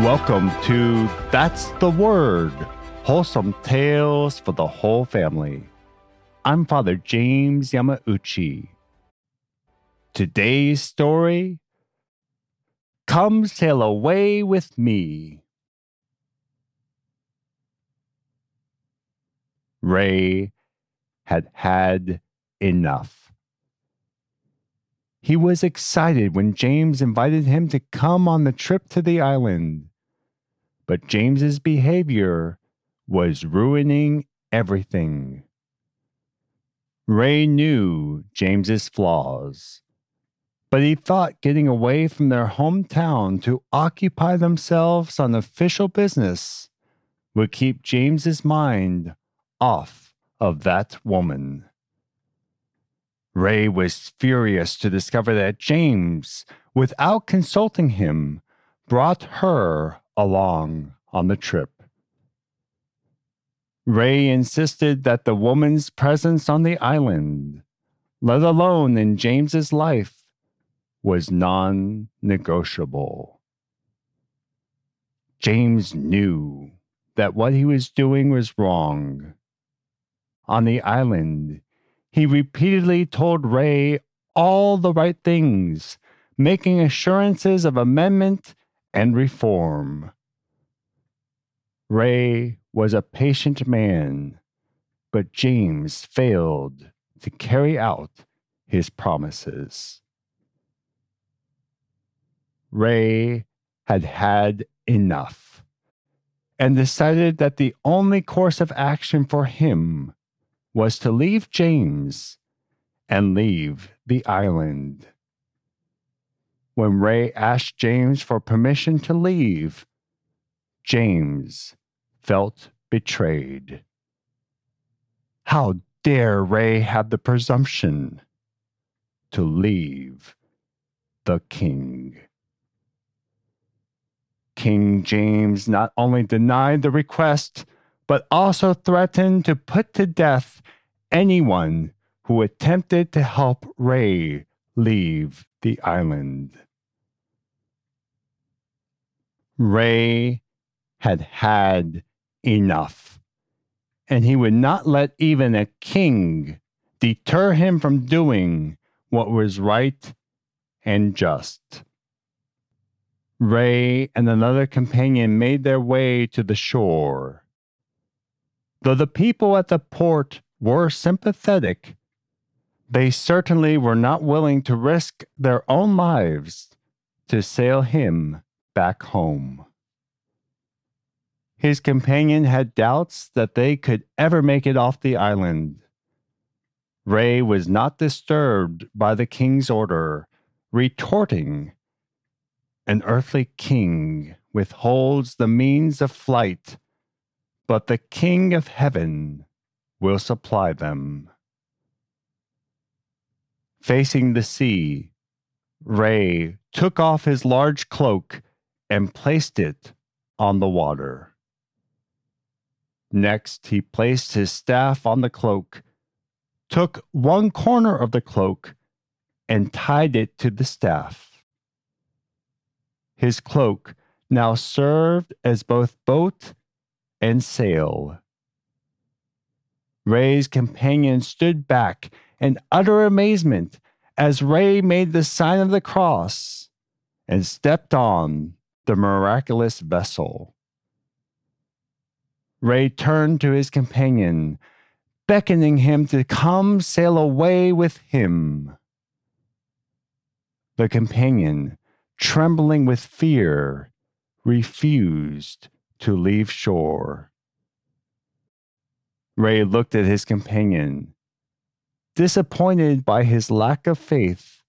Welcome to That's the Word Wholesome Tales for the Whole Family. I'm Father James Yamauchi. Today's story Come Sail Away with Me. Ray had had enough. He was excited when James invited him to come on the trip to the island. But James's behavior was ruining everything. Ray knew James's flaws, but he thought getting away from their hometown to occupy themselves on official business would keep James's mind off of that woman. Ray was furious to discover that James, without consulting him, brought her along on the trip. Ray insisted that the woman's presence on the island, let alone in James's life, was non negotiable. James knew that what he was doing was wrong. On the island, he repeatedly told Ray all the right things, making assurances of amendment and reform. Ray was a patient man, but James failed to carry out his promises. Ray had had enough and decided that the only course of action for him was to leave James and leave the island. When Ray asked James for permission to leave, James felt betrayed. How dare Ray have the presumption to leave the king? King James not only denied the request, but also threatened to put to death anyone who attempted to help Ray leave the island. Ray had had enough, and he would not let even a king deter him from doing what was right and just. Ray and another companion made their way to the shore. Though the people at the port were sympathetic, they certainly were not willing to risk their own lives to sail him back home. His companion had doubts that they could ever make it off the island. Ray was not disturbed by the king's order, retorting, An earthly king withholds the means of flight but the King of heaven will supply them. Facing the sea, Ray took off his large cloak and placed it on the water. Next, he placed his staff on the cloak, took one corner of the cloak, and tied it to the staff. His cloak now served as both boat and sail. Ray's companion stood back in utter amazement as Ray made the sign of the cross and stepped on the miraculous vessel. Ray turned to his companion, beckoning him to come sail away with him. The companion, trembling with fear, refused to leave shore. Ray looked at his companion, disappointed by his lack of faith,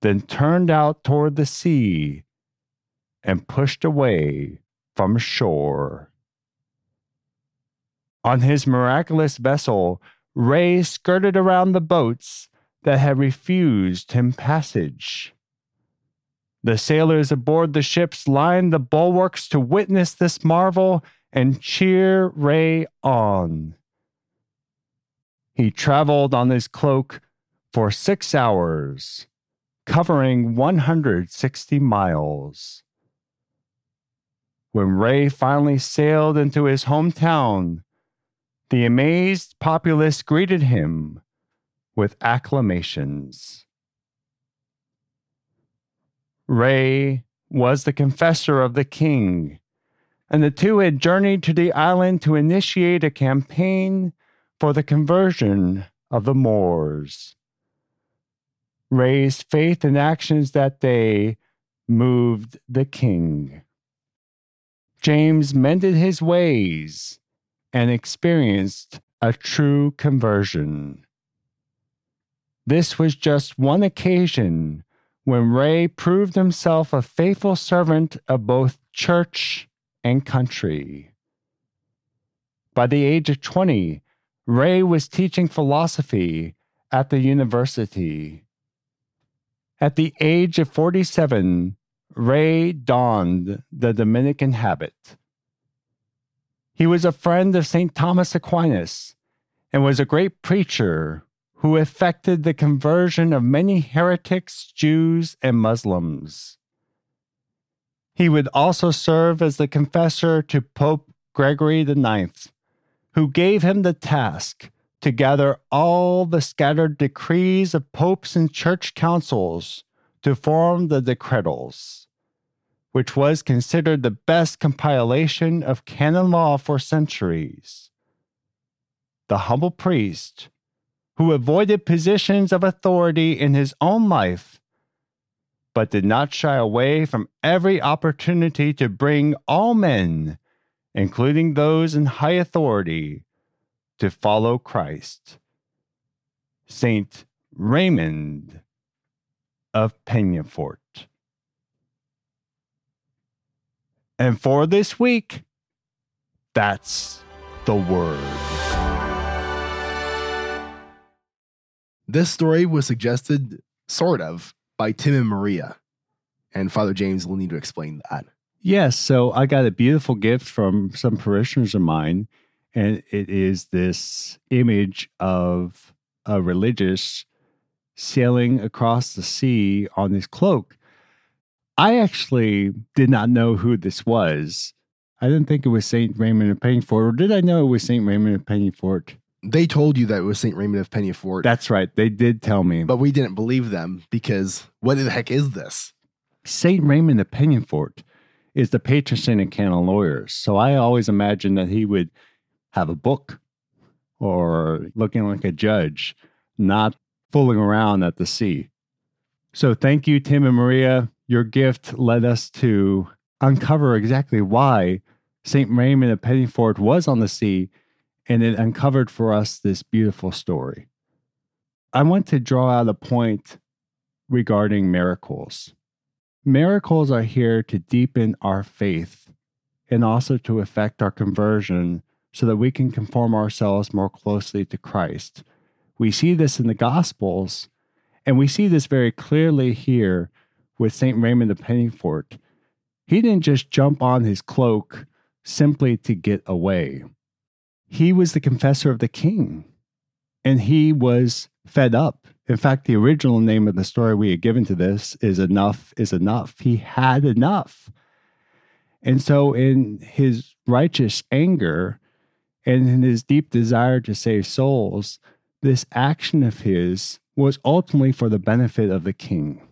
then turned out toward the sea and pushed away from shore. On his miraculous vessel, Ray skirted around the boats that had refused him passage. The sailors aboard the ships lined the bulwarks to witness this marvel and cheer Ray on. He traveled on his cloak for six hours, covering 160 miles. When Ray finally sailed into his hometown, the amazed populace greeted him with acclamations. Ray was the confessor of the king, and the two had journeyed to the island to initiate a campaign for the conversion of the Moors. Ray's faith and actions that day moved the king. James mended his ways and experienced a true conversion. This was just one occasion when Ray proved himself a faithful servant of both church and country. By the age of 20, Ray was teaching philosophy at the university. At the age of 47, Ray donned the Dominican habit. He was a friend of St. Thomas Aquinas and was a great preacher who effected the conversion of many heretics, Jews, and Muslims. He would also serve as the confessor to Pope Gregory IX, who gave him the task to gather all the scattered decrees of popes and church councils to form the Decretals, which was considered the best compilation of canon law for centuries. The humble priest, who avoided positions of authority in his own life, but did not shy away from every opportunity to bring all men, including those in high authority, to follow Christ. Saint Raymond of Peñafort. And for this week, that's the word. This story was suggested, sort of, by Tim and Maria. And Father James will need to explain that. Yes. So I got a beautiful gift from some parishioners of mine and it is this image of a religious sailing across the sea on his cloak. I actually did not know who this was. I didn't think it was Saint Raymond of Peñafort, or did I know it was Saint Raymond of Peñafort? They told you that it was St. Raymond of Peñafort. That's right. They did tell me. But we didn't believe them because what the heck is this? Saint Raymond of Peñafort is the patron saint of canon lawyers. So I always imagined that he would have a book or looking like a judge, not fooling around at the sea. So thank you, Tim and Maria. Your gift led us to uncover exactly why St. Raymond of Peñafort was on the sea, and it uncovered for us this beautiful story. I want to draw out a point regarding miracles. Miracles are here to deepen our faith and also to affect our conversion so that we can conform ourselves more closely to Christ. We see this in the Gospels, and we see this very clearly here with St. Raymond of Peñafort. He didn't just jump on his cloak simply to get away. He was the confessor of the king, and he was fed up. In fact, the original name of the story we had given to this is Enough is Enough. He had enough. And so, in his righteous anger, and in his deep desire to save souls, this action of his was ultimately for the benefit of the king.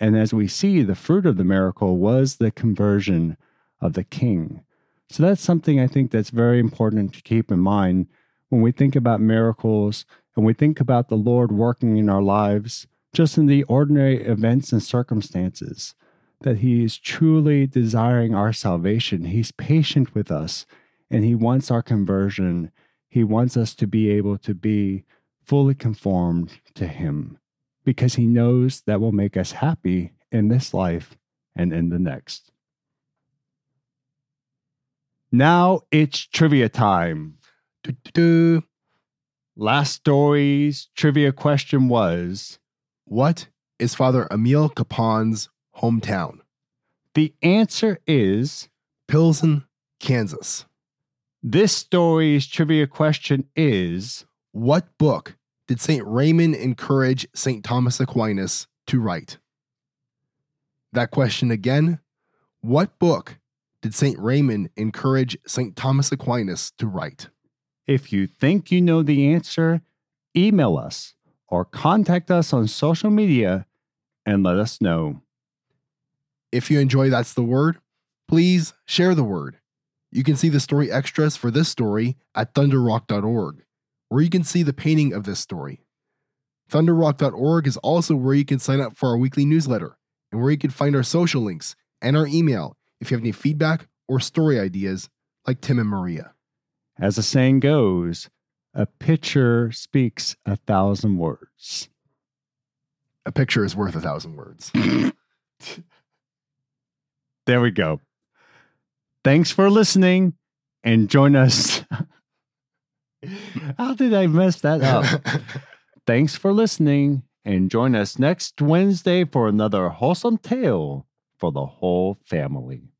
And as we see, the fruit of the miracle was the conversion of the king. So that's something I think that's very important to keep in mind when we think about miracles and we think about the Lord working in our lives, just in the ordinary events and circumstances, that He is truly desiring our salvation. He's patient with us and He wants our conversion. He wants us to be able to be fully conformed to Him because He knows that will make us happy in this life and in the next. Now it's trivia time. Last story's trivia question was What is Father Emil Kapaun's hometown? The answer is Pilsen, Kansas. This story's trivia question is What book did St. Raymond encourage St. Thomas Aquinas to write? That question again What book did St. Raymond encourage St. Thomas Aquinas to write? If you think you know the answer, email us or contact us on social media and let us know. If you enjoy That's the Word, please share the word. You can see the story extras for this story at thunderrock.org, where you can see the painting of this story. Thunderrock.org is also where you can sign up for our weekly newsletter and where you can find our social links and our email if you have any feedback or story ideas like Tim and Maria. As the saying goes, a picture speaks a thousand words. A picture is worth a thousand words. There we go. Thanks for listening and join us. How did I mess that up? Thanks for listening and join us next Wednesday for another wholesome tale for the whole family.